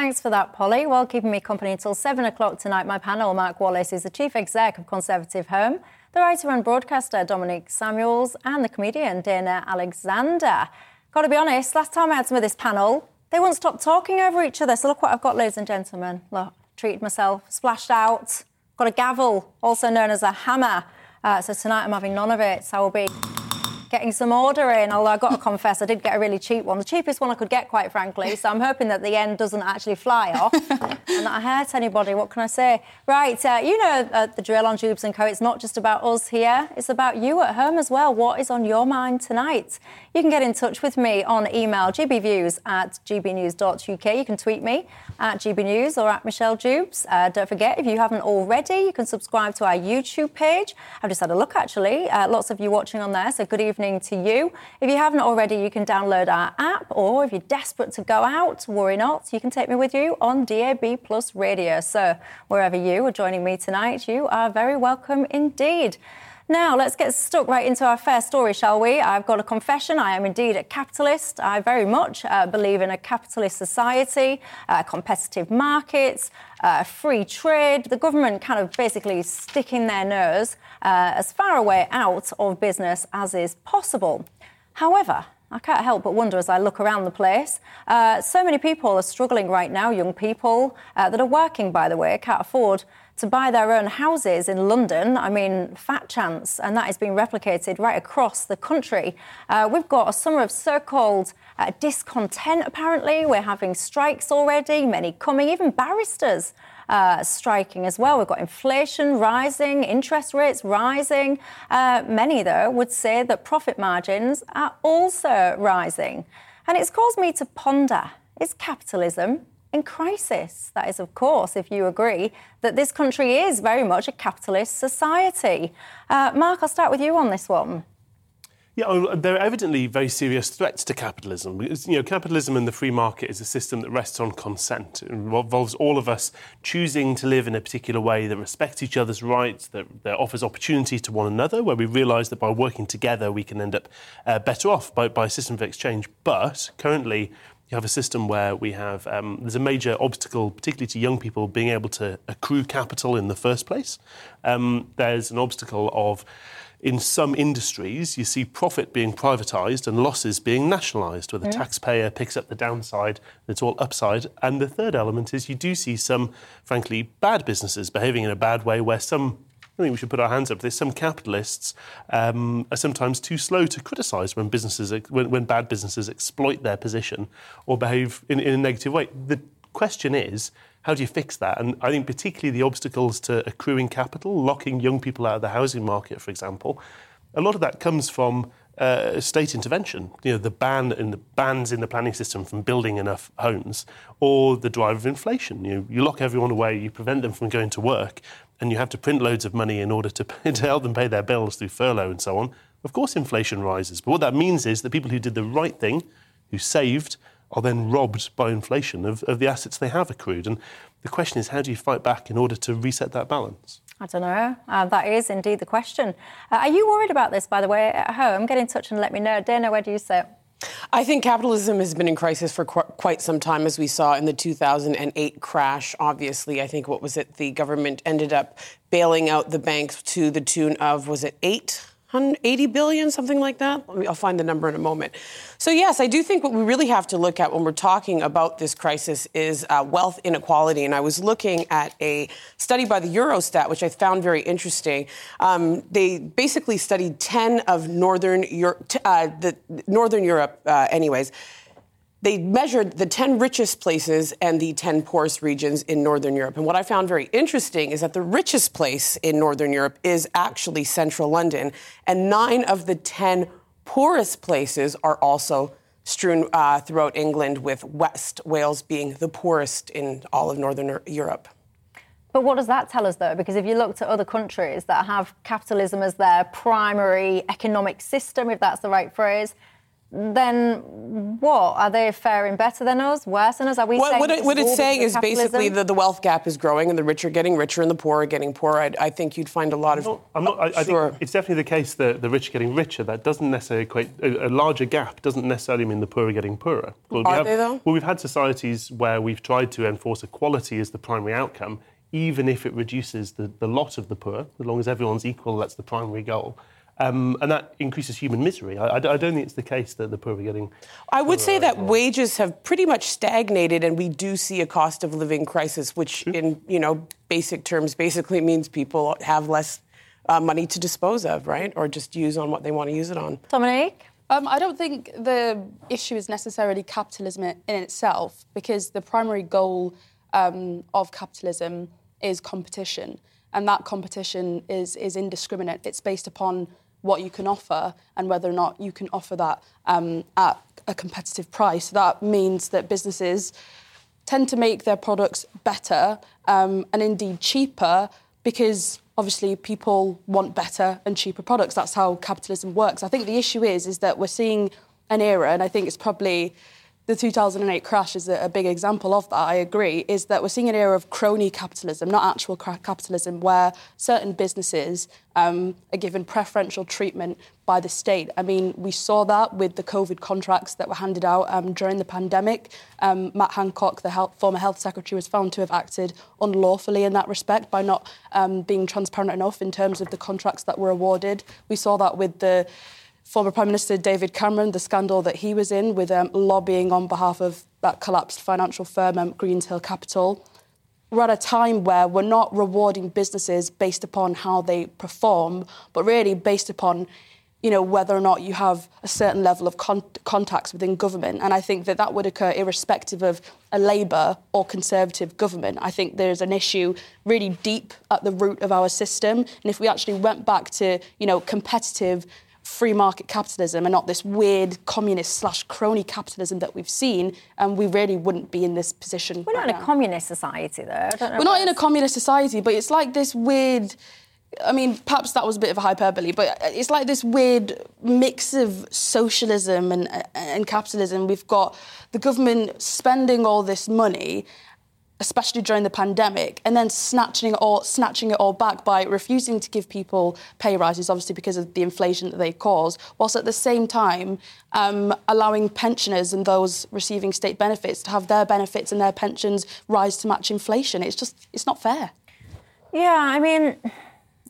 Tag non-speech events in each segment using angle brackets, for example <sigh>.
Thanks for that, Polly. Well, keeping me company until 7 o'clock tonight, my panel, Mark Wallace, is the Chief Exec of ConservativeHome, the writer and broadcaster, Dominic Samuels, and the comedian, Dana Alexander. Got to be honest, last time I had some of this panel, they wouldn't stop talking over each other. So look what I've got, ladies and gentlemen. Look, treated myself, splashed out, got a gavel, also known as a hammer. Uh, so tonight I'm having none of it. So I will be getting some order in. Although I've got to confess, I did get a really cheap one, the cheapest one I could get, quite frankly. So I'm hoping that the end doesn't actually fly off <laughs> and that I hurt anybody. What can I say? Right, uh, you know uh, the drill on Dewbs and Co. It's not just about us here; it's about you at home as well. What is on your mind tonight? You can get in touch with me on email gbviews at gbnews.uk. You can tweet me at gbnews or at Michelle Dewbs. Uh, don't forget, if you haven't already, you can subscribe to our YouTube page. I've just had a look actually. Uh, lots of you watching on there, so good evening evening to you. If you haven't already, you can download our app, or if you're desperate to go out, worry not, you can take me with you on DAB Plus Radio. So, wherever you are joining me tonight, you are very welcome indeed. Now, let's get stuck right into our first story, shall we? I've got a confession. I am indeed a capitalist. I very much uh, believe in a capitalist society, uh, competitive markets, uh, free trade, the government kind of basically sticking their nose uh, as far away out of business as is possible. However, I can't help but wonder as I look around the place. Uh, so many people are struggling right now, young people uh, that are working, by the way, can't afford to buy their own houses in London. I mean, fat chance, and that is being replicated right across the country. Uh, we've got a summer of so called uh, discontent, apparently. We're having strikes already, many coming, even barristers. Uh, striking as well. We've got inflation rising, interest rates rising. Uh, many, though, would say that profit margins are also rising. And it's caused me to ponder is capitalism in crisis. That is, of course, if you agree that this country is very much a capitalist society. Uh, Mark, I'll start with you on this one. Yeah, well, there are evidently very serious threats to capitalism. Because, you know, capitalism and the free market is a system that rests on consent. It involves all of us choosing to live in a particular way that respects each other's rights, that, that offers opportunity to one another, where we realise that by working together we can end up uh, better off by, by a system of exchange. But currently, you have a system where we have um, there's a major obstacle, particularly to young people being able to accrue capital in the first place. Um, there's an obstacle of in some industries, you see profit being privatised and losses being nationalised, where the yeah. taxpayer picks up the downside, it's all upside. And the third element is you do see some, frankly, bad businesses behaving in a bad way, where some I think we should put our hands up. There's some capitalists um, are sometimes too slow to criticise when businesses, when, when, bad businesses exploit their position or behave in, in a negative way. The question is, how do you fix that? And I think particularly the obstacles to accruing capital, locking young people out of the housing market, for example, a lot of that comes from uh, state intervention. You know, the ban in the bans in the planning system from building enough homes, or the drive of inflation. You you lock everyone away, you prevent them from going to work, and you have to print loads of money in order to, <laughs> to help them pay their bills through furlough and so on, of course inflation rises. But what that means is that people who did the right thing, who saved, are then robbed by inflation of, of the assets they have accrued. And the question is, how do you fight back in order to reset that balance? I don't know. Uh, that is indeed the question. Uh, are you worried about this, by the way, at home? Get in touch and let me know. Dana, where do you sit? I think capitalism has been in crisis for qu- quite some time, as we saw in the 2008 crash. Obviously, I think what was it? The government ended up bailing out the banks to the tune of, was it eight 80 billion, something like that. I'll find the number in a moment. So, yes, I do think what we really have to look at when we're talking about this crisis is uh, wealth inequality. And I was looking at a study by the Eurostat, which I found very interesting. Um, they basically studied 10 of Northern, Euro- uh, the Northern Europe, uh, anyways they measured the 10 richest places and the 10 poorest regions in Northern Europe. And what I found very interesting is that the richest place in Northern Europe is actually central London, and nine of the 10 poorest places are also strewn uh, throughout England, with West Wales being the poorest in all of Northern Europe. But what does that tell us, though? Because if you look to other countries that have capitalism as their primary economic system, if that's the right phrase, then what are they faring better than us, worse than us? Are we what, saying what, it, what it's saying is capitalism? basically that the wealth gap is growing and the rich are getting richer and the poor are getting poorer. I, I think you'd find a lot of. No, I'm not. I, I sure. think it's definitely the case that the rich are getting richer. That doesn't necessarily equate. A, a larger gap doesn't necessarily mean the poor are getting poorer. Well, are have, they though? Well, we've had societies where we've tried to enforce equality as the primary outcome, even if it reduces the, the lot of the poor. As long as everyone's equal, that's the primary goal. Um, and that increases human misery. I, I, I, don't think it's the case that the poor are getting. I would say that wages have pretty much stagnated, and we do see a cost of living crisis, which, True. in you know basic terms, basically means people have less uh, money to dispose of, right, or just use on what they want to use it on. Dominique. Um, I don't think the issue is necessarily capitalism in itself, because the primary goal um, of capitalism is competition, and that competition is is indiscriminate. It's based upon what you can offer and whether or not you can offer that um, at a competitive price. That means that businesses tend to make their products better um, and indeed cheaper because obviously people want better and cheaper products. That's how capitalism works. I think the issue is is that we're seeing an era, and I think it's probably the 2008 crash is a, big example of that, I agree, is that we're seeing an era of crony capitalism, not actual capitalism, where certain businesses um, are given preferential treatment by the state. I mean, we saw that with the COVID contracts that were handed out um, during the pandemic. Um, Matt Hancock, the health, former health secretary, was found to have acted unlawfully in that respect by not um, being transparent enough in terms of the contracts that were awarded. We saw that with the former Prime Minister David Cameron, the scandal that he was in with um, lobbying on behalf of that collapsed financial firm, um, Greensill Capital. We're at a time where we're not rewarding businesses based upon how they perform, but really based upon you know, whether or not you have a certain level of con- contacts within government. And I think that that would occur irrespective of a Labour or Conservative government. I think there's an issue really deep at the root of our system. And if we actually went back to, you know, competitive free market capitalism and not this weird communist slash crony capitalism that we've seen, and we really wouldn't be in this position. We're right not now. in a communist society, though. We're not in a communist society, but it's like this weird. I mean, perhaps that was a bit of a hyperbole, but it's like this weird mix of socialism and, and capitalism. We've got the government spending all this money especially during the pandemic, and then snatching it all, snatching it all back by refusing to give people pay rises, obviously because of the inflation that they cause, whilst at the same time um, allowing pensioners and those receiving state benefits to have their benefits and their pensions rise to match inflation. It's just, it's not fair. Yeah, I mean,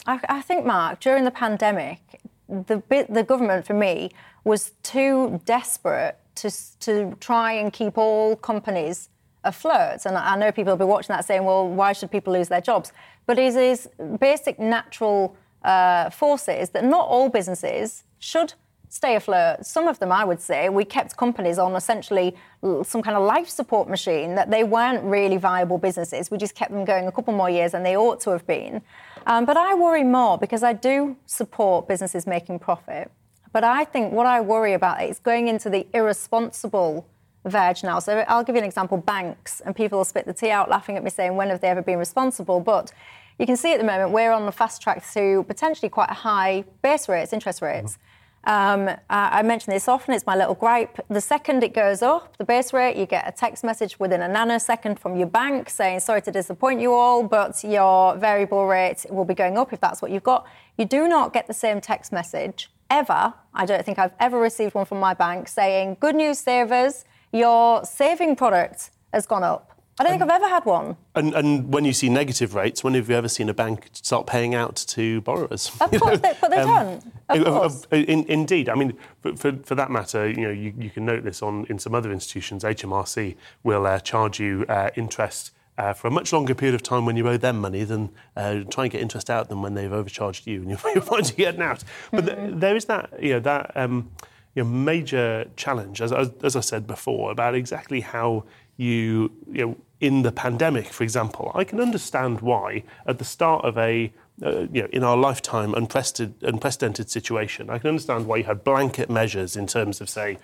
I, I think, Mark, during the pandemic, the, bit, the government, for me, was too desperate to, to try and keep all companies afloat. And I know people will be watching that saying, well, why should people lose their jobs? But it is basic natural uh, forces that not all businesses should stay afloat. Some of them, I would say, we kept companies on essentially some kind of life support machine that they weren't really viable businesses. We just kept them going a couple more years than they ought to have been. Um, but I worry more because I do support businesses making profit. But I think what I worry about is going into the irresponsible verge now. So I'll give you an example banks, and people will spit the tea out laughing at me saying, when have they ever been responsible? But you can see at the moment we're on the fast track to potentially quite high base rates, interest rates. Um, I mention this often, it's my little gripe. The second it goes up, the base rate, you get a text message within a nanosecond from your bank saying, sorry to disappoint you all, but your variable rate will be going up if that's what you've got. You do not get the same text message ever. I don't think I've ever received one from my bank saying, good news, savers, your saving product has gone up. I don't think I've ever had one. And, and, when you see negative rates, when have you ever seen a bank start paying out to borrowers? Of course, they, but they um, don't. Of course. In, indeed. I mean, for, for, for, that matter, you know, you, you, can note this on in some other institutions. HMRC will uh, charge you uh, interest uh, for a much longer period of time when you owe them money than uh, try and get interest out of them when they've overcharged you and <laughs> you're, finding getting out. But mm-hmm. th- there is that, you know, that. Um, you know, major challenge, as, as, as I said before, about exactly how you, you know, in the pandemic, for example, I can understand why at the start of a uh, you know, in our lifetime unprecedented, unprecedented situation. I can understand why you had blanket measures in terms of, say,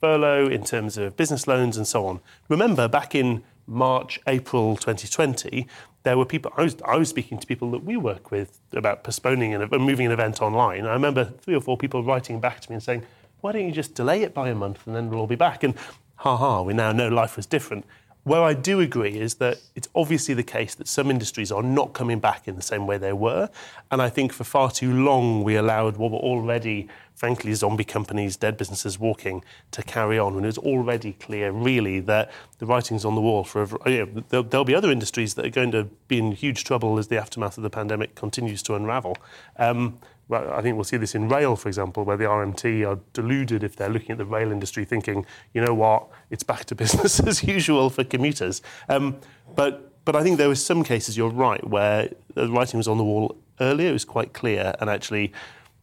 furlough, in terms of business loans, and so on. Remember, back in March, April 2020, there were people, I was, I was speaking to people that we work with about postponing and moving an event online. I remember three or four people writing back to me and saying, why don't you just delay it by a month and then we'll all be back? And ha ha, we now know life was different. Where I do agree is that it's obviously the case that some industries are not coming back in the same way they were. And I think for far too long we allowed what were already, frankly, zombie companies, dead businesses walking to carry on when it was already clear, really, that the writing's on the wall for a, you know, there'll, there'll, be other industries that are going to be in huge trouble as the aftermath of the pandemic continues to unravel. Um, I think we'll see this in rail, for example, where the RMT are deluded if they're looking at the rail industry thinking, you know what, it's back to <laughs> business as usual for commuters. Um, but, but I think there were some cases, you're right, where the writing was on the wall earlier, it was quite clear, and actually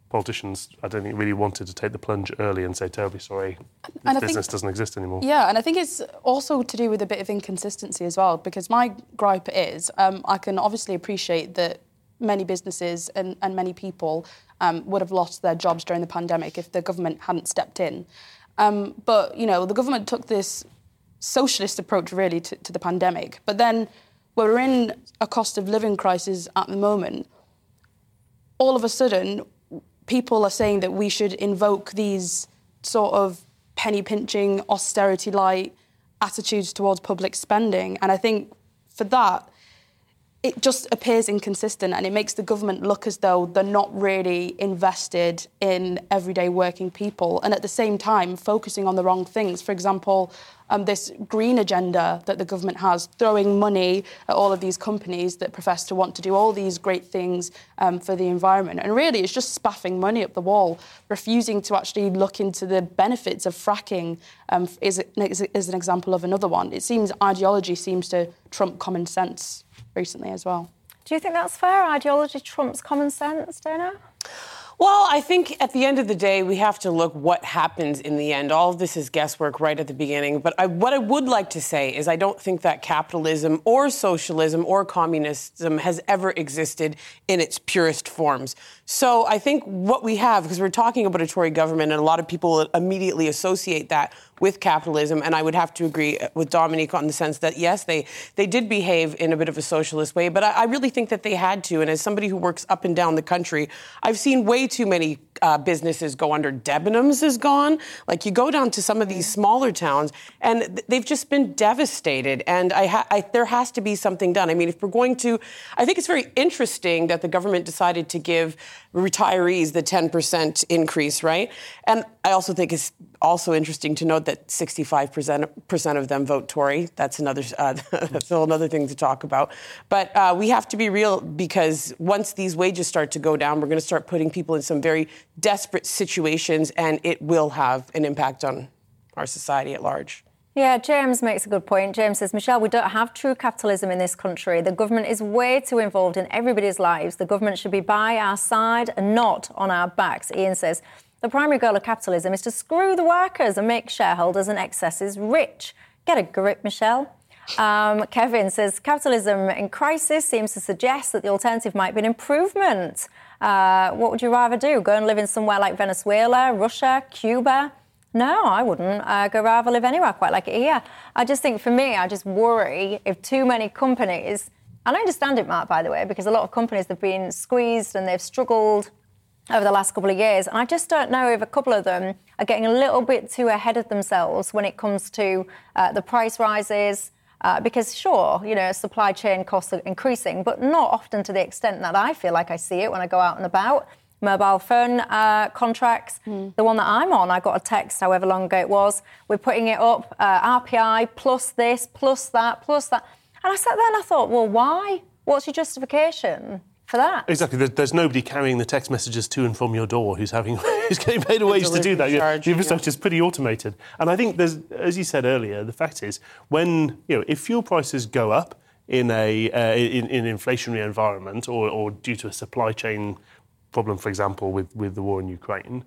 politicians, I don't think, really wanted to take the plunge early and say, terribly sorry, this business think, doesn't exist anymore. Yeah, and I think it's also to do with a bit of inconsistency as well, because my gripe is um, I can obviously appreciate that many businesses and, and many people um, would have lost their jobs during the pandemic if the government hadn't stepped in. Um, but, you know, the government took this socialist approach really to, to the pandemic. But then we're in a cost of living crisis at the moment. All of a sudden, people are saying that we should invoke these sort of penny pinching, austerity light attitudes towards public spending. And I think for that, it just appears inconsistent and it makes the government look as though they're not really invested in everyday working people and at the same time focusing on the wrong things. For example, um, this green agenda that the government has, throwing money at all of these companies that profess to want to do all these great things um, for the environment. And really, it's just spaffing money up the wall, refusing to actually look into the benefits of fracking um, is, is an example of another one. It seems ideology seems to trump common sense recently as well. Do you think that's fair? Ideology trumps common sense, Dana? Well, I think at the end of the day, we have to look what happens in the end. All of this is guesswork right at the beginning. But I, what I would like to say is I don't think that capitalism or socialism or communism has ever existed in its purest forms. So I think what we have, because we're talking about a Tory government, and a lot of people immediately associate that with capitalism. And I would have to agree with Dominique on the sense that yes, they they did behave in a bit of a socialist way, but I, I really think that they had to. And as somebody who works up and down the country, I've seen way too many uh, businesses go under. Debenhams is gone. Like you go down to some of these smaller towns, and they've just been devastated. And I, ha- I, there has to be something done. I mean, if we're going to, I think it's very interesting that the government decided to give retirees the 10% increase, right? And I also think it's also interesting to note that 65% of them vote Tory. That's another uh, <laughs> another thing to talk about. But uh, we have to be real because once these wages start to go down, we're going to start putting people in some very desperate situations, and it will have an impact on our society at large. Yeah, James makes a good point. James says, Michelle, we don't have true capitalism in this country. The government is way too involved in everybody's lives. The government should be by our side and not on our backs. Ian says, the primary goal of capitalism is to screw the workers and make shareholders and excesses rich. Get a grip, Michelle. Um, Kevin says, capitalism in crisis seems to suggest that the alternative might be an improvement. Uh, what would you rather do? Go and live in somewhere like Venezuela, Russia, Cuba? No, I wouldn't. Uh, go rather live anywhere I quite like it here. I just think for me, I just worry if too many companies, and I understand it, Mark, by the way, because a lot of companies have been squeezed and they've struggled over the last couple of years. And I just don't know if a couple of them are getting a little bit too ahead of themselves when it comes to uh, the price rises. Uh, because sure, you know, supply chain costs are increasing, but not often to the extent that I feel like I see it when I go out and about mobile phone uh, contracts. Mm. The one that I'm on, I got a text, however long ago it was. We're putting it up, uh, RPI plus this, plus that, plus that. And I sat there and I thought, well, why? What's your justification? For that. Exactly. There's nobody carrying the text messages to and from your door who's having <laughs> who's getting paid a wage to do that. Charge, the infrastructure yeah. is pretty automated, and I think there's, as you said earlier, the fact is when you know if fuel prices go up in a uh, in, in an inflationary environment or, or due to a supply chain problem, for example, with, with the war in Ukraine,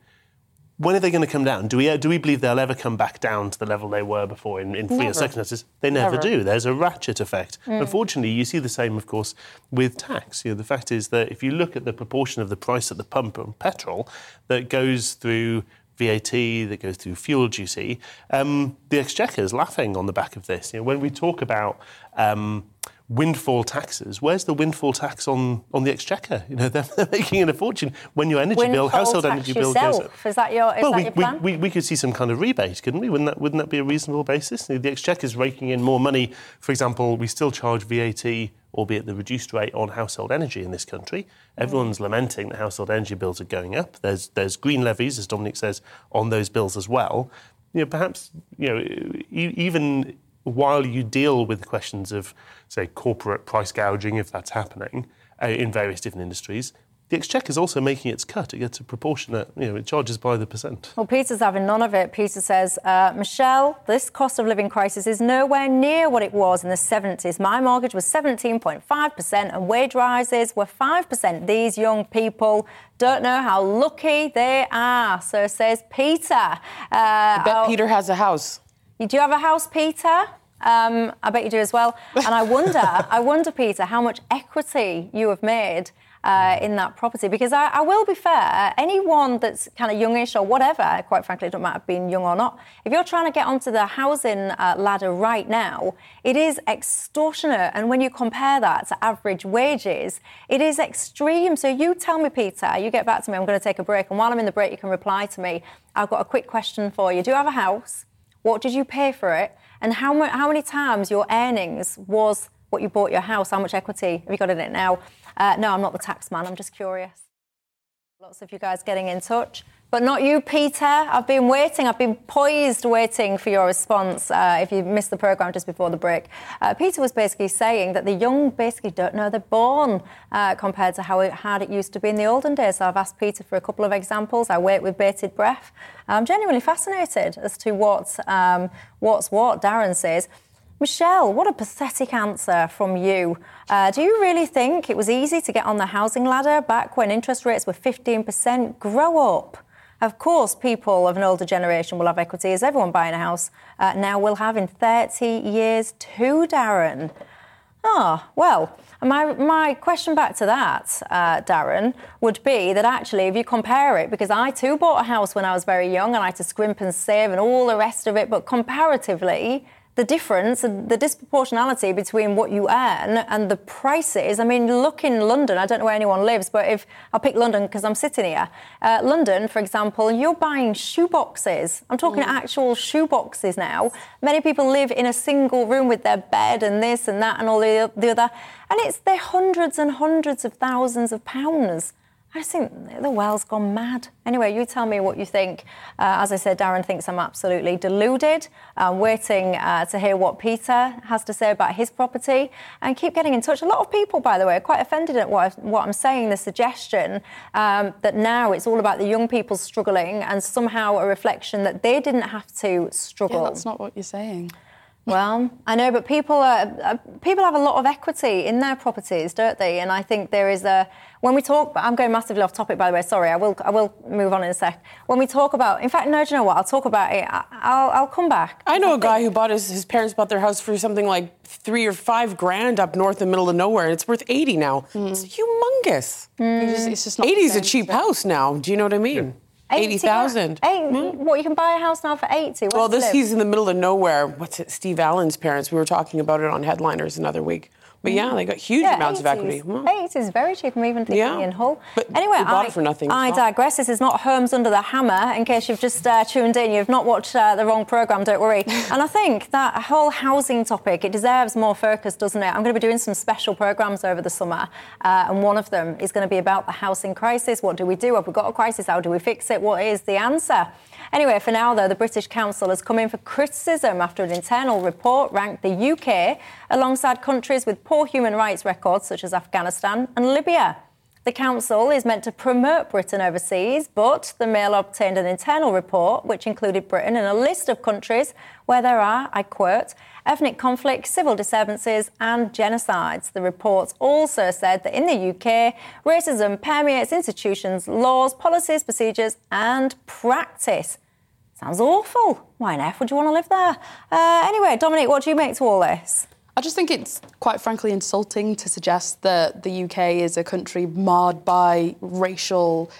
when are they going to come down? Do we do we believe they'll ever come back down to the level they were before in, in free Never. or second They never, Never. do. There's a ratchet effect. Unfortunately, you see the same, of course, with tax. You know, the fact is that if you look at the proportion of the price at the pump on petrol that goes through VAT, that goes through fuel duty, um, the exchequer is laughing on the back of this. You know, when we talk about um, windfall taxes, where's the windfall tax on, on the exchequer? You know, they're, <laughs> they're making a fortune when your energy bill, household energy bill goes up. Is that your, is Well, that we, your we, plan? we, we could see some kind of rebate, couldn't we? Wouldn't that, wouldn't that be a reasonable basis? The exchequer's raking in more money. For example, we still charge VAT, albeit the reduced rate, on household energy in this country. Everyone's lamenting that household energy bills are going up. There's, there's green levies, as Dominic says, on those bills as well. You know, perhaps, you know, even while you deal with questions of, say, corporate price gouging, if that's happening uh, in various different industries, the Exchequer is also making its cut. It gets a proportionate, you know, it charges by the percent. Well, Peter's having none of it. Peter says, uh, Michelle, this cost of living crisis is nowhere near what it was in the 70s. My mortgage was 17.5% and wage rises were 5%. These young people don't know how lucky they are. So says Peter. Uh, I bet oh, Peter has a house. You do have a house, Peter? Um, I bet you do as well. And I wonder, <laughs> I wonder, Peter, how much equity you have made uh, in that property. Because I, I will be fair, anyone that's kind of youngish or whatever, quite frankly, it doesn't matter being young or not. If you're trying to get onto the housing uh, ladder right now, it is extortionate. And when you compare that to average wages, it is extreme. So you tell me, Peter, you get back to me. I'm going to take a break, and while I'm in the break, you can reply to me. I've got a quick question for you. Do you have a house? What did you pay for it? And how, mu- how many times your earnings was what you bought your house? How much equity have you got in it now? Uh, no, I'm not the tax man. I'm just curious. Lots of you guys getting in touch. But not you, Peter. I've been waiting. I've been poised waiting for your response uh, if you missed the programme just before the break. Uh, Peter was basically saying that the young basically don't know they're born uh, compared to how hard it used to be in the olden days. So I've asked Peter for a couple of examples. I wait with bated breath. I'm genuinely fascinated as to what, um, what's what, Darren says. Michelle, what a pathetic answer from you. Uh, do you really think it was easy to get on the housing ladder back when interest rates were 15%? Grow up. Of course, people of an older generation will have equity, as everyone buying a house uh, now will have in 30 years too, Darren. Ah, well, my, my question back to that, uh, Darren, would be that actually, if you compare it, because I too bought a house when I was very young and I had to scrimp and save and all the rest of it, but comparatively, the difference, and the disproportionality between what you earn and the prices. I mean, look in London. I don't know where anyone lives, but if I'll pick London because I'm sitting here. Uh, London, for example, you're buying shoe boxes. I'm talking actual shoe boxes now. Many people live in a single room with their bed and this and that and all the, the other, and it's they're hundreds and hundreds of thousands of pounds. I just think the world's gone mad. Anyway, you tell me what you think. Uh, as I said, Darren thinks I'm absolutely deluded. I'm waiting uh, to hear what Peter has to say about his property and keep getting in touch. A lot of people, by the way, are quite offended at what, i what I'm saying, the suggestion um, that now it's all about the young people struggling and somehow a reflection that they didn't have to struggle. Yeah, that's not what you're saying. Well, I know, but people are, uh, people have a lot of equity in their properties, don't they? And I think there is a when we talk. I'm going massively off topic, by the way. Sorry, I will I will move on in a sec. When we talk about, in fact, no, do you know what? I'll talk about it. I- I'll I'll come back. I know a guy who bought his, his parents bought their house for something like three or five grand up north in the middle of nowhere, and it's worth 80 now. It's humongous. You just- it's just not 80 is a cheap house now. Do you know what I mean? 80,000. Eight, What you can buy a house now for eighty? Where Well, this live? he's in the middle of nowhere. What's it? Steve Allen's parents. We were talking about it on Headliners another week. But yeah, they got huge amounts of equity. Well, Eight is very cheap. I'm even thinking Yeah. in Hull. But anyway, I, for nothing. I digress. This is not Homes Under the Hammer. In case you've just uh, tuned in, you've not watched uh, the wrong programme. Don't worry. <laughs> and I think that whole housing topic it deserves more focus, doesn't it? I'm going to be doing some special programmes over the summer, uh, and one of them is going to be about the housing crisis. What do we do? Have we got a crisis? How do we fix it? What is the answer? Anyway, for now, though, the British Council has come in for criticism after an internal report ranked the UK alongside countries with poor human rights records, such as Afghanistan and Libya. The council is meant to promote Britain overseas, but the Mail obtained an internal report which included Britain in a list of countries where there are, I quote, ethnic conflicts, civil disturbances, and genocides. The report also said that in the UK, racism permeates institutions, laws, policies, procedures, and practice. Sounds awful. Why on earth would you want to live there? Uh, anyway, Dominic, what do you make to all this? I just think it's quite frankly insulting to suggest that the UK is a country marred by racial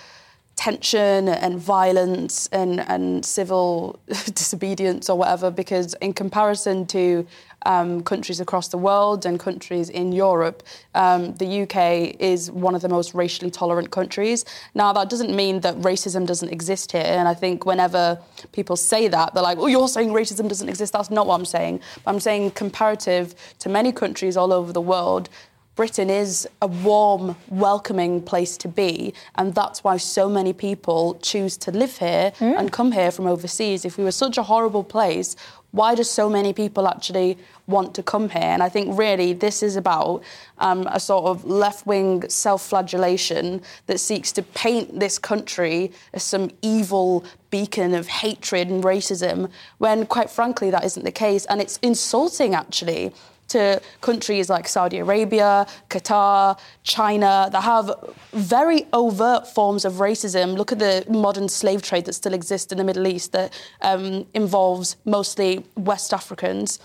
tension and violence and, and civil <laughs> disobedience or whatever, because in comparison to um, countries across the world and countries in Europe, um, the UK is one of the most racially tolerant countries. Now, that doesn't mean that racism doesn't exist here. And I think whenever people say that, they're like, oh, you're saying racism doesn't exist. That's not what I'm saying. But I'm saying, comparative to many countries all over the world, Britain is a warm, welcoming place to be, and that's why so many people choose to live here mm. and come here from overseas. If we were such a horrible place, why do so many people actually want to come here? And I think really this is about um, a sort of left wing self flagellation that seeks to paint this country as some evil beacon of hatred and racism, when quite frankly that isn't the case. And it's insulting actually to countries like Saudi Arabia, Qatar, China that have very overt forms of racism. Look at the modern slave trade that still exists in the Middle East that um, involves mostly West Africans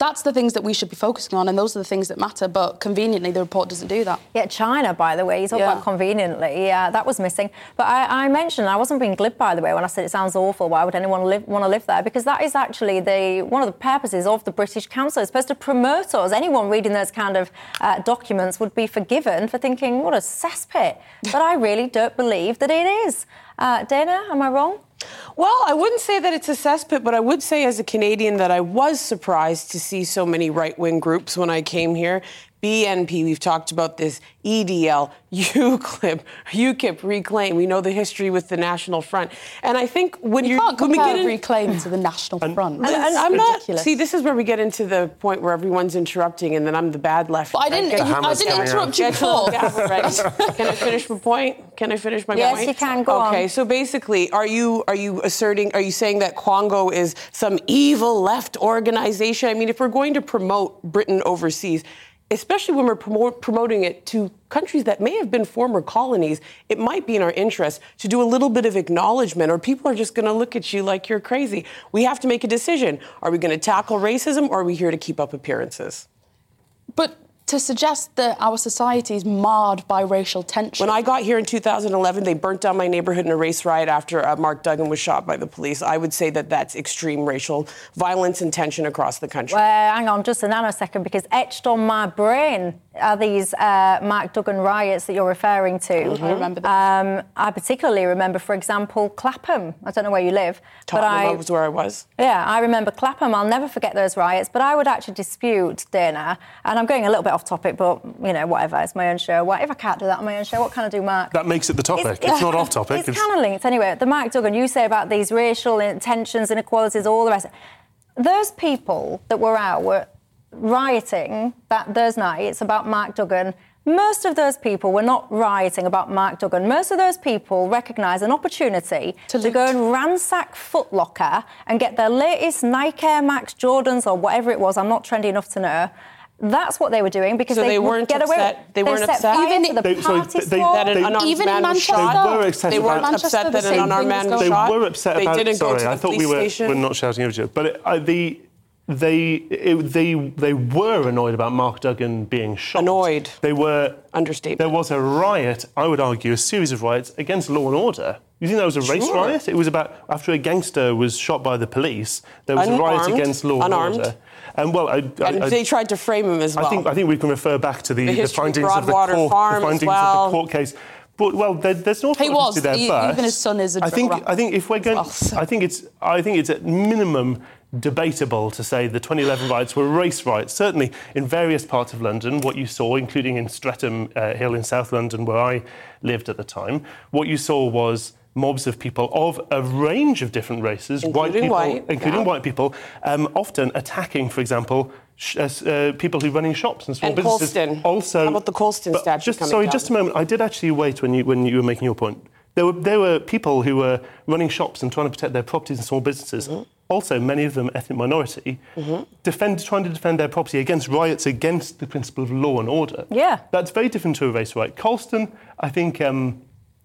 that's the things that we should be focusing on, and those are the things that matter. But conveniently, the report doesn't do that. Yeah, China, by the way, you talk yeah. about conveniently. Yeah, that was missing. But I, I, mentioned I wasn't being glib, by the way, when I said it sounds awful. Why would anyone live, want to live there? Because that is actually the one of the purposes of the British Council. It's supposed to promote us. Anyone reading those kind of uh, documents would be forgiven for thinking, "What a cesspit." <laughs> but I really don't believe that it is. Uh, Dana, am I wrong? Well, I wouldn't say that it's a cesspit, but I would say as a Canadian that I was surprised to see so many right wing groups when I came here. BNP, we've talked about this, EDL, UCLIP, UKIP, Reclaim. We know the history with the National Front. And I think when you can't when compare in, Reclaim to the National Front. And, and I'm ridiculous. not, see, this is where we get into the point where everyone's interrupting and then I'm the bad left. But I didn't, you, I didn't interrupt you before. <laughs> can I finish my point? Can I finish my yes, point? Yes, you can, go Okay, on. so basically, are you, are you asserting, are you saying that Quango is some evil left organization? I mean, if we're going to promote Britain overseas, especially when we're promoting it to countries that may have been former colonies, it might be in our interest to do a little bit of acknowledgement, or people are just going to look at you like you're crazy. We have to make a decision. Are we going to tackle racism, or are we here to keep up appearances? But to suggest that our society is marred by racial tension. When I got here in 2011, they burnt down my neighborhood in a race riot after uh, Mark Duggan was shot by the police. I would say that that's extreme racial violence and tension across the country. Well, hang on just a nanosecond, because etched on my brain are these uh, Mark Duggan riots that you're referring to. Mm-hmm. I remember Um, I particularly remember, for example, Clapham. I don't know where you live. Tottenham but I, was where I was. Yeah, I remember Clapham. I'll never forget those riots. But I would actually dispute, Dana, and I'm going a little bit off topic, but you know, whatever. It's my own show. What if I can't do that on my own show? What can I do, Mark? That makes it the topic. It's, it's not <laughs> off topic. It's, it's kind of linked anyway. The Mark Duggan you say about these racial tensions, inequalities, all the rest. Those people that were out were rioting that those nights about Mark Duggan. Most of those people were not rioting about Mark Duggan. Most of those people recognise an opportunity to, to go and ransack Footlocker and get their latest Nike Air Max Jordans or whatever it was. I'm not trendy enough to know that's what they were doing because so they, they weren't get upset. away. They, weren't upset. Even the they, party they, that an even in Manchester, they were upset they weren't about, upset that an unarmed man was They shot. were upset they about. Didn't sorry, go to the I thought we were, were not shouting over each other, but uh, the they it, they they were annoyed about Mark Duggan being shot. Annoyed. They were understatement. There was a riot. I would argue a series of riots against law and order. You think that was a race sure. riot? It was about after a gangster was shot by the police. There was Unarmed, a riot against law unarmed. and order. And well, I, and I, they tried to frame him as well. I think I think we can refer back to the, the, the findings of the court, the findings well. of the court case. But well, there, there's no he was. there. He, but even his son is a I think. I think if we're going, I think it's I think it's at minimum debatable to say the 2011 riots were race riots. Certainly in various parts of London, what you saw, including in Streatham uh, Hill in South London, where I lived at the time, what you saw was mobs of people of a range of different races, Including white people, white, including yeah. white people, um, often attacking, for example, sh- uh, uh, people who are running shops and small And businesses. Colston. Also, How about the Colston statue Just sorry, down? just a moment. I did actually wait when you when you were making your point. There were there were people who were running shops and trying to protect their properties and small businesses. Mm-hmm. Also, many of them ethnic minority, defend, trying to defend their property against riots against the principle of law and order. Yeah. That's very different to a race riot. Colston, I think. Um,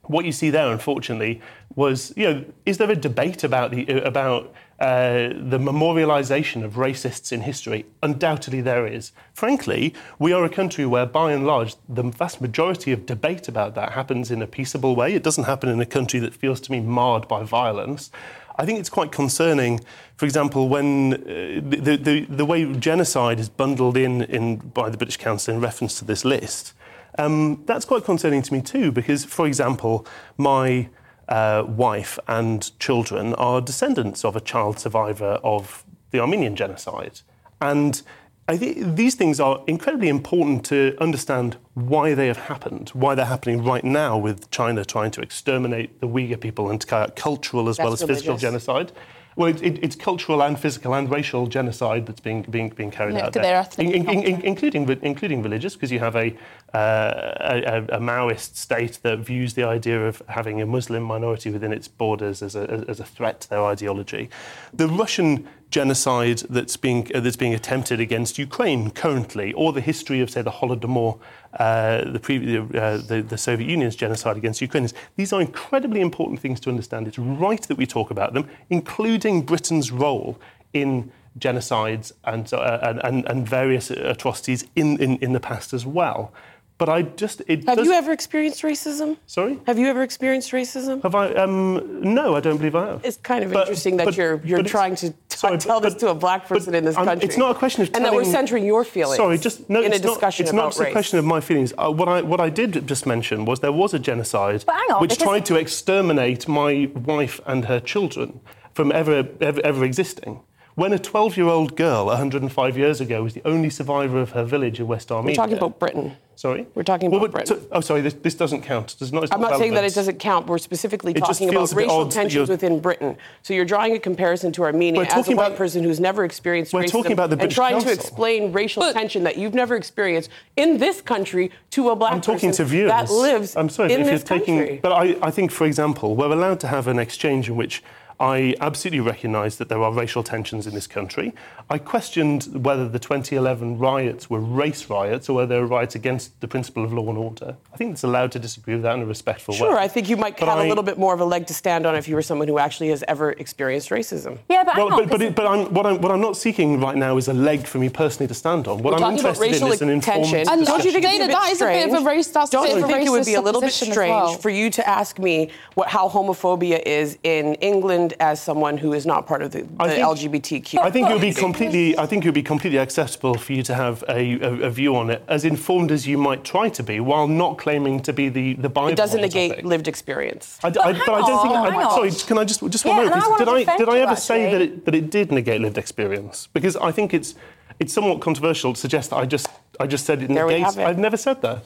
what you see there, unfortunately, was you know, is there a debate about the about uh, the memorialisation of racists in history? Undoubtedly, there is. Frankly, we are a country where, by and large, the vast majority of debate about that happens in a peaceable way. It doesn't happen in a country that feels to me marred by violence. I think it's quite concerning, for example, when uh, the, the, the way genocide is bundled in, in by the British Council in reference to this list. Um, that's quite concerning to me too, because, for example, my uh, wife and children are descendants of a child survivor of the Armenian genocide. And I think these things are incredibly important to understand why they have happened, why they're happening right now with China trying to exterminate the Uyghur people and to carry out cultural as well as That's physical genocide. Well, it, it, it's cultural and physical and racial genocide that's being being, being carried Yeah, out there, In- in- in- including including religious, because you have a, uh, a a Maoist state that views the idea of having a Muslim minority within its borders as a as a threat to their ideology. The Russian genocide that's being uh, that's being attempted against Ukraine currently, or the history of say the Holodomor, uh, the, pre- uh, the the Soviet Union's genocide against Ukrainians. These are incredibly important things to understand. It's right that we talk about them, including Britain's role in genocides and, uh, and, and, various atrocities in, in, in the past as well. But I just it Have does- you ever experienced racism? Sorry? Have you ever experienced racism? Have I? Um, no, I don't believe I have. It's kind of But- interesting that but- you're you're trying to t- <laughs> sorry, tell but- this to a black but person in this I'm- country. It's not a question of and that we're centering your feelings. Sorry, just no. in a it's not- discussion it's not just a question of my feelings. Uh, what I what I did just mention was there was a genocide on, which because- tried to exterminate my wife and her children from ever ever, ever existing. When a 12-year-old girl 105 years ago was the only survivor of her village in West Armenia. We're talking about Britain. Sorry? We're talking Well, about but- Britain. oh, sorry, this, this doesn't count. Does not, it's I'm not saying that it doesn't count. We're specifically It talking about feels a bit racial tensions within Britain. So you're drawing a comparison to Armenia We're as a talking white about- person who's never experienced We're racism talking about the and British trying to explain racial But- tension that you've never experienced in this country to a black person. I'm talking person to viewers. that lives I'm sorry, in but if this you're taking. But I, I think, for example, we're allowed to have an exchange in which I absolutely recognise that there are racial tensions in this country. I questioned whether the 2011 riots were race riots or whether they were riots against the principle of law and order. I think it's allowed to disagree with that in a respectful way. Sure, I think you might But have I- a little bit more of a leg to stand on if you were someone who actually has ever experienced racism. Yeah, but hang Well, on, but, but, 'cause- it, but I'm, what, I'm, what I'm not seeking right now is a leg for me personally to stand on. What We're I'm talking about interested in racial is an informed tension. And don't you think Dana, it's a bit that is a bit of a race- that's don't you of a think it would be a little bit strange well? for you to ask me what, how homophobia is in England as someone who is not part of the, the I think- LGBTQ? I think it would be community? completely. I think it would be completely acceptable for you to have a, a, a view on it, as informed as you might try to be, while not claiming to be the the Bible. It doesn't negate topic. lived experience. I, d- I- but I don't think. on, I, on. sorry, can I just just one moment? and I please? wanna Did I defend did I you, ever say that it that it did negate lived experience? Because I think it's it's somewhat controversial to suggest that I just I just said it There we negates. have it. I've never said that.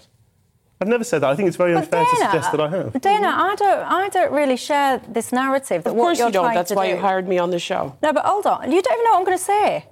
I've never said that. I think it's very But unfair to suggest that I have. Dana, I don't, I don't really share this narrative that Of what course you're you don't. That's why do. you hired me on the show. No, but hold on. You don't even know what I'm going to say.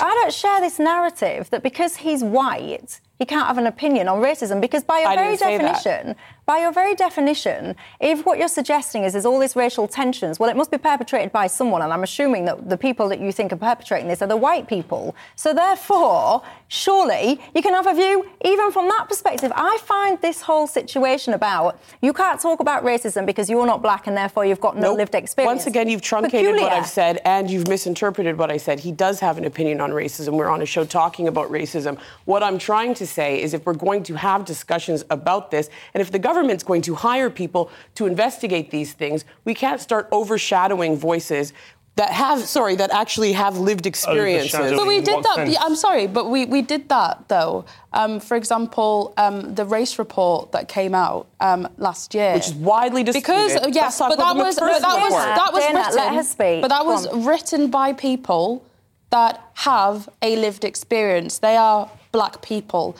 I don't share this narrative that because he's white, he can't have an opinion on racism. Because by your I very didn't that. By your very definition, if what you're suggesting is there's all these racial tensions, well, it must be perpetrated by someone, and I'm assuming that the people that you think are perpetrating this are the white people. So therefore, surely you can have a view even from that perspective. I find this whole situation about you can't talk about racism because you're not black and therefore you've got no Nope. lived experience. Once again, you've truncated what I've said and you've misinterpreted what I said. He does have an opinion on racism. We're on a show talking about racism. What I'm trying to say is if we're going to have discussions about this, and if the government's going to hire people to investigate these things, we can't start overshadowing voices that have, sorry, that actually have lived experiences. Overshadowing. But we did that. sense? yeah, I'm sorry, but we, we did that though. Um, for example, um, the race report that came out um, last year, Which is widely disputed. because yes, Let's talk but that was but that was that was Dana, written. let her speak. But that was written by people that have a lived experience. They are black people.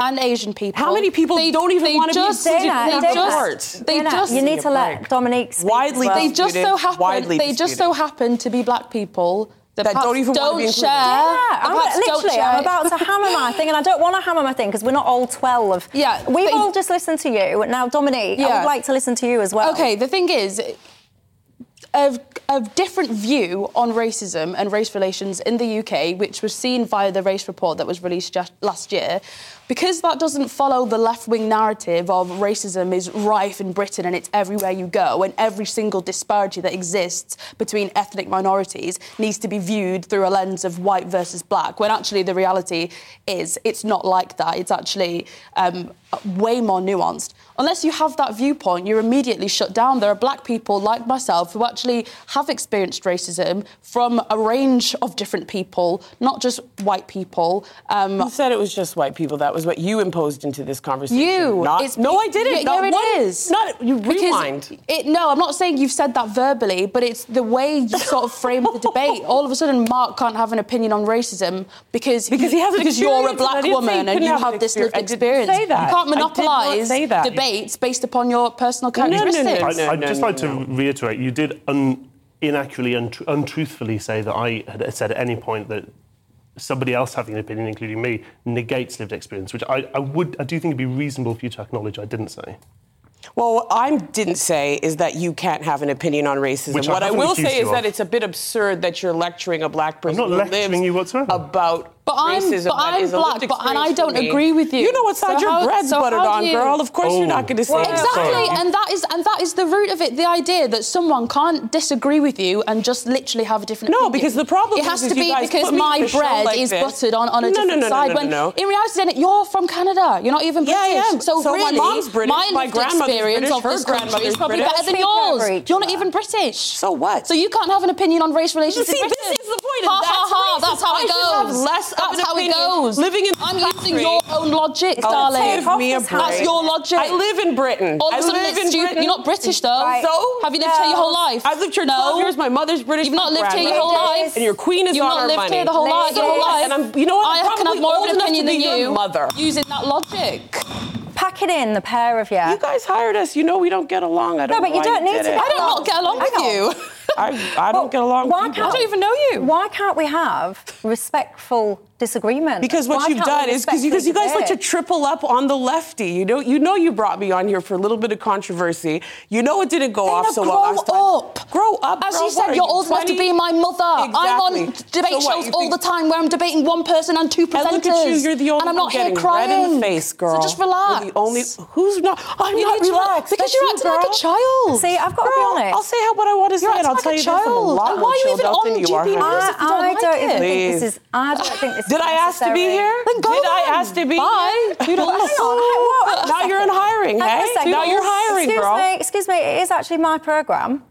And Asian people. How many people they, don't even they want to be just, included Dana, in they that Dana, just, they just, you need to let break. Dominique speak. Widely as well. they just so happen. widely They just so happen to be black people that, That perhaps don't even wanna be don't share. Yeah, I'm literally, share. I'm about to hammer my <laughs> thing, and I don't want to hammer my thing because we're not all 12. Yeah, We've all just listened to you. Now, Dominique, yeah. I would like to listen to you as well. Okay, the thing is, a, a different view on racism and race relations in the UK, which was seen via the race report that was released just last year, because that doesn't follow the left wing narrative of racism is rife in Britain and it's everywhere you go, and every single disparity that exists between ethnic minorities needs to be viewed through a lens of white versus black, when actually the reality is it's not like that. It's actually um, way more nuanced. Unless you have that viewpoint, you're immediately shut down. There are black people like myself who actually have experienced racism from a range of different people, not just white people. Um, You said it was just white people. That was what you imposed into this conversation. you. Not, It's- no, I didn't. Yeah, not here it one, is. Not you Because rewind. It, no, I'm not saying you've said that verbally, but it's the way you <laughs> sort of frame the debate. All of a sudden, Mark can't have an opinion on racism because Because he has an because you're a experience, and black I didn't say woman and you have have this lived experience. I experience. didn't say that. You can't I did not monopolise debates based upon your personal no, no, no. characteristics. I, No, I'd no, just no, like no. to reiterate, you did un- inaccurately, untr- untruthfully say that I had said at any point that somebody else having an opinion, including me, negates lived experience, which I, I would, I do think it'd be reasonable for you to acknowledge I didn't say. Well, what I didn't say is that you can't have an opinion on racism. Which what I, will say is of. that it's a bit absurd that you're lecturing a black person not who lives you whatsoever. about But I'm- racism. but I'm black, but- and I don't agree with you. You know what side So your how- bread's so buttered on, you- girl. Of course you're Oh. not going to say Well. Exactly, Sorry. and that is and that is the root of it. The idea that someone can't disagree with you and just literally have a different. No, opinion. because the problem it has is to you be guys because put me my on a show bread like is this. buttered on, on a No, no, different no, no, side. no, when no, no. in reality, then you're from Canada. You're not even Yeah, I British. am. So, So my really, mom's British, my my grandmother's experience British, of her this country is probably better than yours. You're not even British. So what? So you can't have an opinion on race relations See, this is the point. Ha, That's ha, ha, racist. That's how it goes. have less of That's an how it goes. living in I'm this using your own logic, Oh, darling. give me a That's break. That's your logic. I live in Britain. Oh, All of I a sudden live in stupid. Britain. You're not British though. Right. So? Have you lived here your whole life? I've lived here no. 12 years. My mother's British. You've not lived here your whole life. And your queen is not our money. You've on not lived money. here the whole life. Your whole life. And I'm, you know what? I I'm can have probably more of old an enough to opinion be than your you. mother. Using that logic. Pack it in, the pair of you. You guys hired us. You know we don't get along. I don't No, but you don't need to it. get I don't not get along with you. I, I don't get along Why with can't- I don't even know you. Why can't we have respectful disagreement? Because what Why you've done is because you, you guys like to triple up on the lefty. You know, you know, you brought me on here for a little bit of controversy. You know, it didn't go off so grow well time. up. Grow up. As girl. you said, you're old enough to be my mother. I'm on debate So what, shows all the time where I'm debating one person and two presenters. And look at you, you're the only and I'm not here crying. red in the face, girl. So just relax. You're the only who's not. I'm You not need to relax, relaxed because That's you're you, acting like a child. See, I've got to be honest. I'll say how what I want to say, and I'll tell you this: I'm a child. lot And more why are you even on than you are. GB. News? Ah, I, if you don't I like don't it. even think this is. I don't think this. Did I ask to be here? Then go Did I ask to be Bye. here? Toodles. Hang on, hang on, wait a Now you're in hiring, Hang on a hey? Now you're hiring, excuse girl. Me, excuse me, it is actually my programme.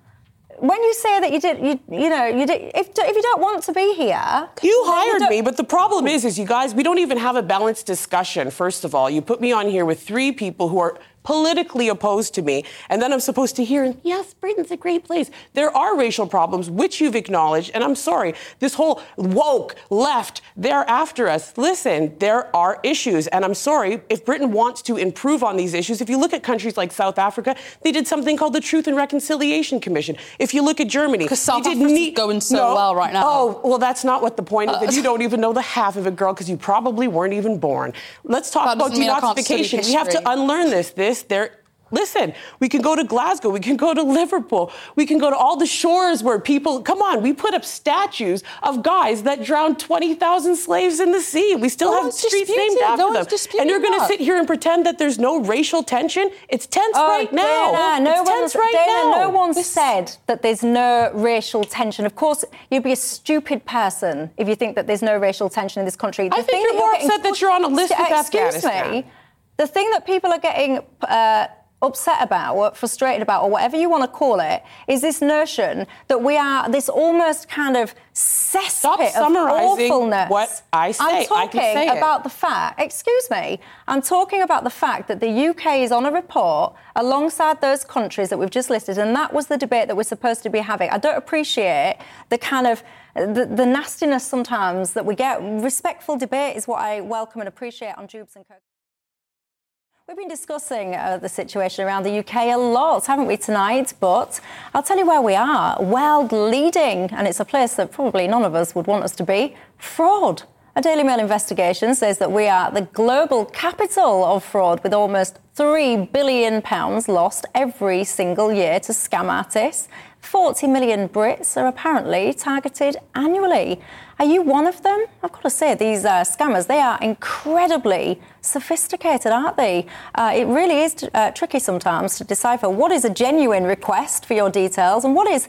When you say that you did, you, you know, you did, if, if you don't want to be here, You hired don't- me, but the problem is, is you guys, we don't even have a balanced discussion. First of all, you put me on here with three people who are politically opposed to me, and then I'm supposed to hear, yes, Britain's a great place. There are racial problems, which you've acknowledged, and I'm sorry, this whole woke left, they're after us. Listen, there are issues, and I'm sorry, if Britain wants to improve on these issues, if you look at countries like South Africa, they did something called the Truth and Reconciliation Commission. If you look at Germany, 'Cause South Africa's ne- going so No. well right now. Oh, well, that's not what the point is. Uh, and you don't even know the half of it, girl, because you probably weren't even born. Let's talk about doesn't mean I can't study denazification. We have to unlearn this. This, there. Listen, we can go to Glasgow, we can go to Liverpool, we can go to all the shores where people, come on, we put up statues of guys that drowned 20,000 slaves in the sea. We still No have streets named after one's them. And you're going to sit here and pretend that there's no racial tension? It's tense Oh, right now. Dana, no it's tense right Dana, now. no one said that there's no racial tension. Of course, you'd be a stupid person if you think that there's no racial tension in this country. The I think you're more upset that you're on a list with Excuse Afghanistan. me. The thing that people are getting uh, upset about, or frustrated about, or whatever you want to call it, is this notion that we are this almost kind of cesspit of summarizing awfulness. what I say. I I'm can talking say it. about the fact, excuse me, I'm talking about the fact that the UK is on a report alongside those countries that we've just listed, and that was the debate that we're supposed to be having. I don't appreciate the kind of the, the nastiness sometimes that we get. Respectful debate is what I welcome and appreciate on Dewbs and Co. We've been discussing uh, the situation around the UK a lot, haven't we, tonight? But I'll tell you where we are world leading, and it's a place that probably none of us would want us to be fraud. A Daily Mail investigation says that we are the global capital of fraud, with almost £3 billion lost every single year to scam artists. 40 million Brits are apparently targeted annually. Are you one of them? I've got to say, these uh, scammers, they are incredibly sophisticated, aren't they? Uh, it really is uh, tricky sometimes to decipher what is a genuine request for your details and what is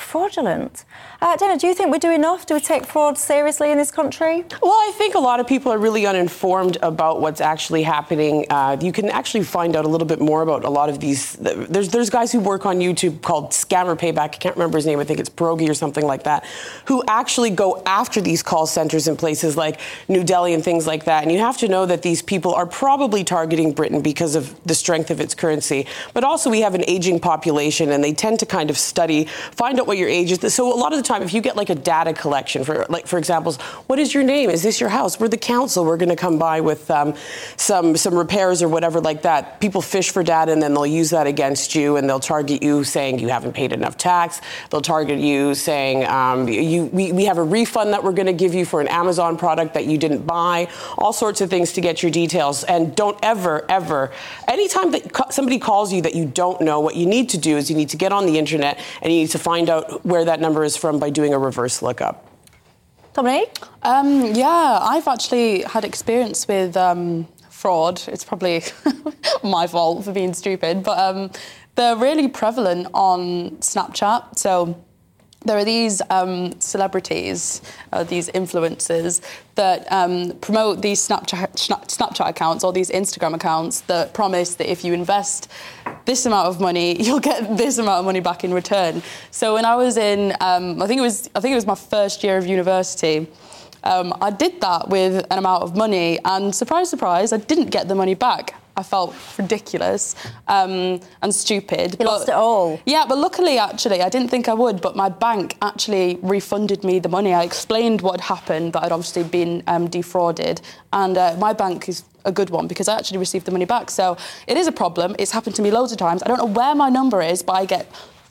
fraudulent. Uh, Dana, do you think we do enough? Do we take fraud seriously in this country? Well, I think a lot of people are really uninformed about what's actually happening. Uh, you can actually find out a little bit more about a lot of these. There's there's guys who work on YouTube called Scammer Payback. I can't remember his name. I think it's Brogy or something like that, who actually go after these call centers in places like New Delhi and things like that. And you have to know that these people are probably targeting Britain because of the strength of its currency. But also, we have an aging population, and they tend to kind of study, find out what your age is. So a lot of the time, if you get like a data collection for, like for example, what is your name? Is this your house? We're the council. We're going to come by with um, some some repairs or whatever like that. People fish for data and then they'll use that against you and they'll target you saying you haven't paid enough tax. They'll target you saying um, you we, we have a refund that we're going to give you for an Amazon product that you didn't buy. All sorts of things to get your details. And don't ever ever anytime that somebody calls you that you don't know, what you need to do is you need to get on the internet and you need to find out out where that number is from by doing a reverse lookup. Dominique? Um, yeah, I've actually had experience with um, fraud. It's probably <laughs> my fault for being stupid, but um, they're really prevalent on Snapchat. So there are these um, celebrities, uh, these influencers that um, promote these Snapchat, Snapchat accounts or these Instagram accounts that promise that if you invest this amount of money, <laughs> you'll get this amount of money back in return. So when I was in, um, I think it was, I think it was my first year of university. Um, I did that with an amount of money, and surprise, surprise, I didn't get the money back. I felt ridiculous um, and stupid. You but, lost it all. Yeah, but luckily, actually, I didn't think I would, but my bank actually refunded me the money. I explained what had happened, that I'd obviously been um, defrauded, and uh, my bank is a good one because I actually received the money back. So it is a problem. It's happened to me loads of times. I don't know where my number is, but I get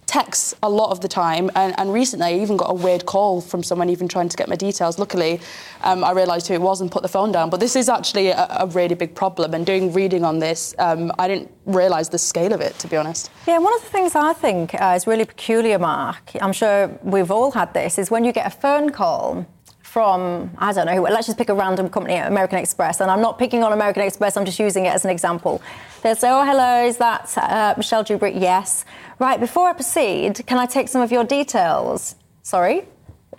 texts a lot of the time. And, and, recently, I even got a weird call from someone even trying to get my details. Luckily, um, I realised who it was and put the phone down. But this is actually a, a really big problem. And doing reading on this, um, I didn't realise the scale of it, to be honest. Yeah, one of the things I think uh, is really peculiar, Mark, I'm sure we've all had this, is when you get a phone call from, I don't know, let's just pick a random company, American Express, and I'm not picking on American Express, I'm just using it as an example. They'll say, oh, hello, is that uh, Michelle Dewberry? Yes. Right, before I proceed, can I take some of your details? Sorry?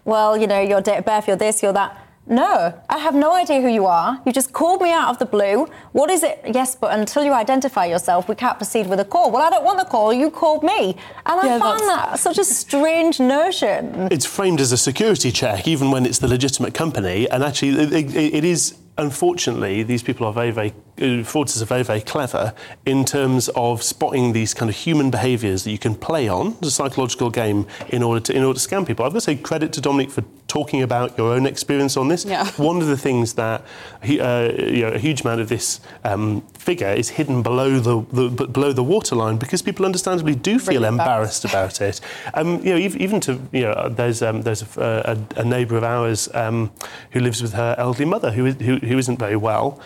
Well, you know, your date of birth, you're this, you're that. No, I have no idea who you are. You just called me out of the blue. What is it? Yes, but until you identify yourself, we can't proceed with a call. Well, I don't want the call. You called me. And yeah, I found that such a strange notion. It's framed as a security check, even when it's the legitimate company. And actually, it, it, it is unfortunately, these people are very, very, uh, fraudsters are very, very clever in terms of spotting these kind of human behaviours that you can play on, the psychological game, in order to in order to scam people. I've got to say credit to Dominique for talking about your own experience on this. Yeah. <laughs> One of the things that he, uh, you know, a huge amount of this um, figure is hidden below the, the below the waterline because people understandably do feel really embarrassed about it. Um, you know, even to you know, there's um, there's a, a, a neighbour of ours um, who lives with her elderly mother who, who, who isn't very well.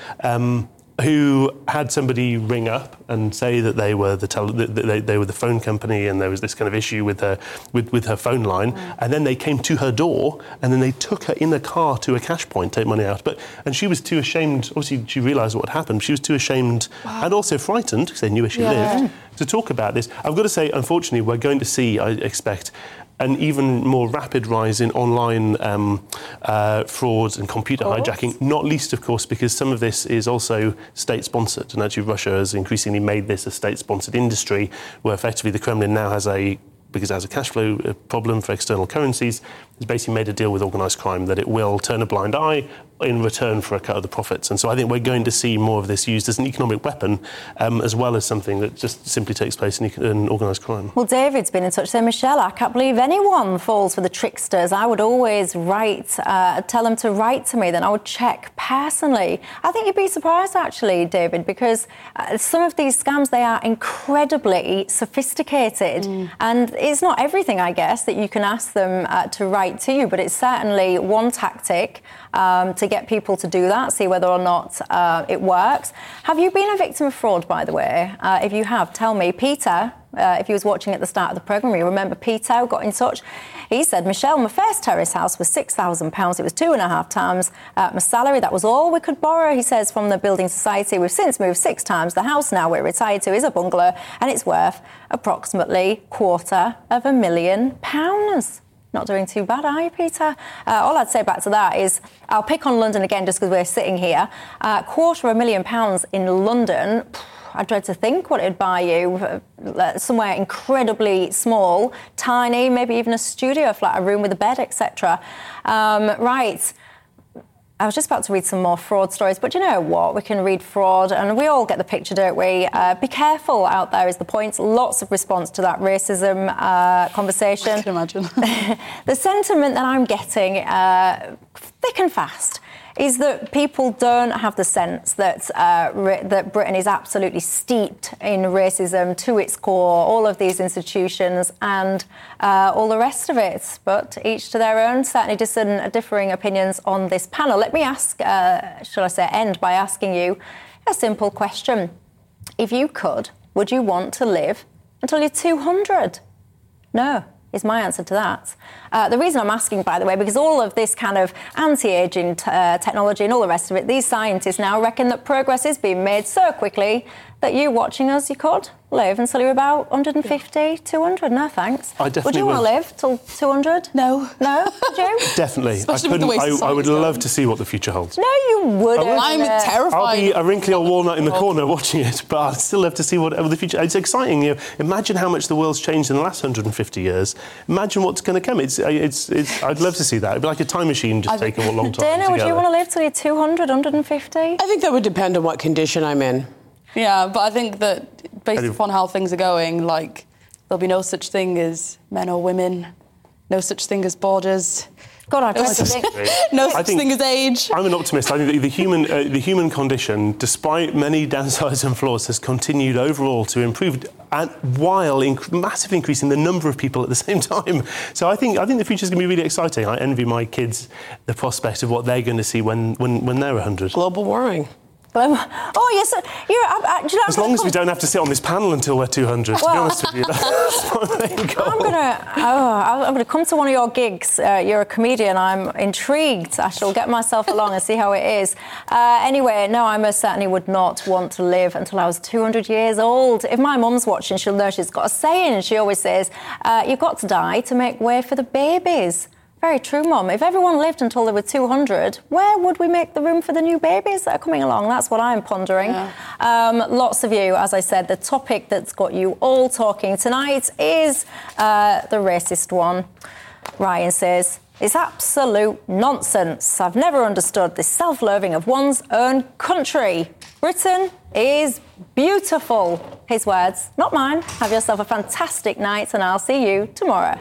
Who had somebody ring up and say that they were the tele- they, they were the phone company and there was this kind of issue with her with, with her phone line mm. and then they came to her door and then they took her in the car to a cash point take money out but and she was too ashamed obviously she realized what had happened she was too ashamed wow. and also frightened because they knew where she yeah. lived to talk about this I've got to say unfortunately we're going to see I expect an even more rapid rise in online um, uh, frauds and computer hijacking, not least, of course, because some of this is also state sponsored. And actually, Russia has increasingly made this a state sponsored industry where effectively the Kremlin now has a because it has a cash flow uh, problem for external currencies, has basically made a deal with organised crime that it will turn a blind eye, in return for a cut of the profits. And so I think we're going to see more of this used as an economic weapon um, as well as something that just simply takes place in, in organised crime. Well, David's been in touch saying, Michelle, I can't believe anyone falls for the tricksters. I would always write, uh, tell them to write to me, then I would check personally. I think you'd be surprised, actually, David, because uh, some of these scams, they are incredibly sophisticated. Mm. And it's not everything, I guess, that you can ask them uh, to write to you, but it's certainly one tactic um, to get people to do that, see whether or not uh, it works. Have you been a victim of fraud, by the way? Uh, if you have, tell me. Peter, uh, if he was watching at the start of the programme, you remember Peter got in touch. He said, Michelle, my first terrace house was £6,000. It was two and a half times uh, my salary. That was all we could borrow, he says, from the Building Society. We've since moved six times. The house now we're retired to is a bungalow and it's worth approximately quarter of a million pounds. Not doing too bad, are you, Peter? Uh, all I'd say back to that is I'll pick on London again just because we're sitting here. Uh, quarter of a million pounds in London. I dread to think what it'd buy you. Uh, somewhere incredibly small, tiny, maybe even a studio flat, a room with a bed, etc. Um, right. I was just about to read some more fraud stories, but you know what? We can read fraud, and we all get the picture, don't we? Uh, be careful out there is the point. Lots of response to that racism uh, conversation. I can imagine. <laughs> the sentiment that I'm getting uh, thick and fast is that people don't have the sense that uh, that Britain is absolutely steeped in racism to its core, all of these institutions and uh, all the rest of it. But each to their own, certainly discern, differing opinions on this panel. Let me ask, uh, shall I say, end by asking you a simple question. If you could, would you want to live until you're 200? No is my answer to that. Uh, the reason I'm asking, by the way, because all of this kind of anti-aging t- uh, technology and all the rest of it, these scientists now reckon that progress is being made so quickly that you watching us, you could live until you're about 150, 200. No, thanks. I definitely would you want to live till 200? No. No? <laughs> Would you? Definitely. Especially I, with the way I, I would society's love to see what the future holds. No, you wouldn't. I'm terrified. I'll be a wrinkly old walnut in the oh. corner watching it, but I'd still love to see what the future. It's exciting. You know, imagine how much the world's changed in the last 150 years. Imagine what's going to come. It's, it's, it's, I'd love to see that. It'd be like a time machine just I think- taking a long time. Dana, would you want to live till you're 200, 150? I think that would depend on what condition I'm in. Yeah, but I think that based Eddie- upon how things are going, like there'll be no such thing as men or women, no such thing as borders, God, I no tried to such, think. <laughs> no such think- thing as age. I'm an optimist. I think that the human, uh, the human condition, despite many downsides and flaws, has continued overall to improve, and while inc- massively increasing the number of people at the <laughs> same time. So I think I think the future is going to be really exciting. I envy my kids the prospect of what they're going to see when when, when they're 100. Global warming. Oh, yes. You're, you know, As long as we don't have to sit on this panel until we're 200, to be honest with you. <laughs> That's my main goal. I'm gonna, oh, I'm gonna come to one of your gigs. Uh, you're a comedian. I'm intrigued. I shall get myself along and see how it is. Uh, anyway, no, I most certainly would not want to live until I was 200 years old. If my mum's watching, she'll know she's got a saying. She always says, uh, "You've got to die to make way for the babies." Very true, Mum. If everyone lived until they were 200, where would we make the room for the new babies that are coming along? That's what I'm pondering. Um, lots of you, as I said, the topic that's got you all talking tonight is uh, the racist one. Ryan says, it's absolute nonsense. I've never understood this self loathing of one's own country. Britain is beautiful. His words, not mine. Have yourself a fantastic night, and I'll see you tomorrow.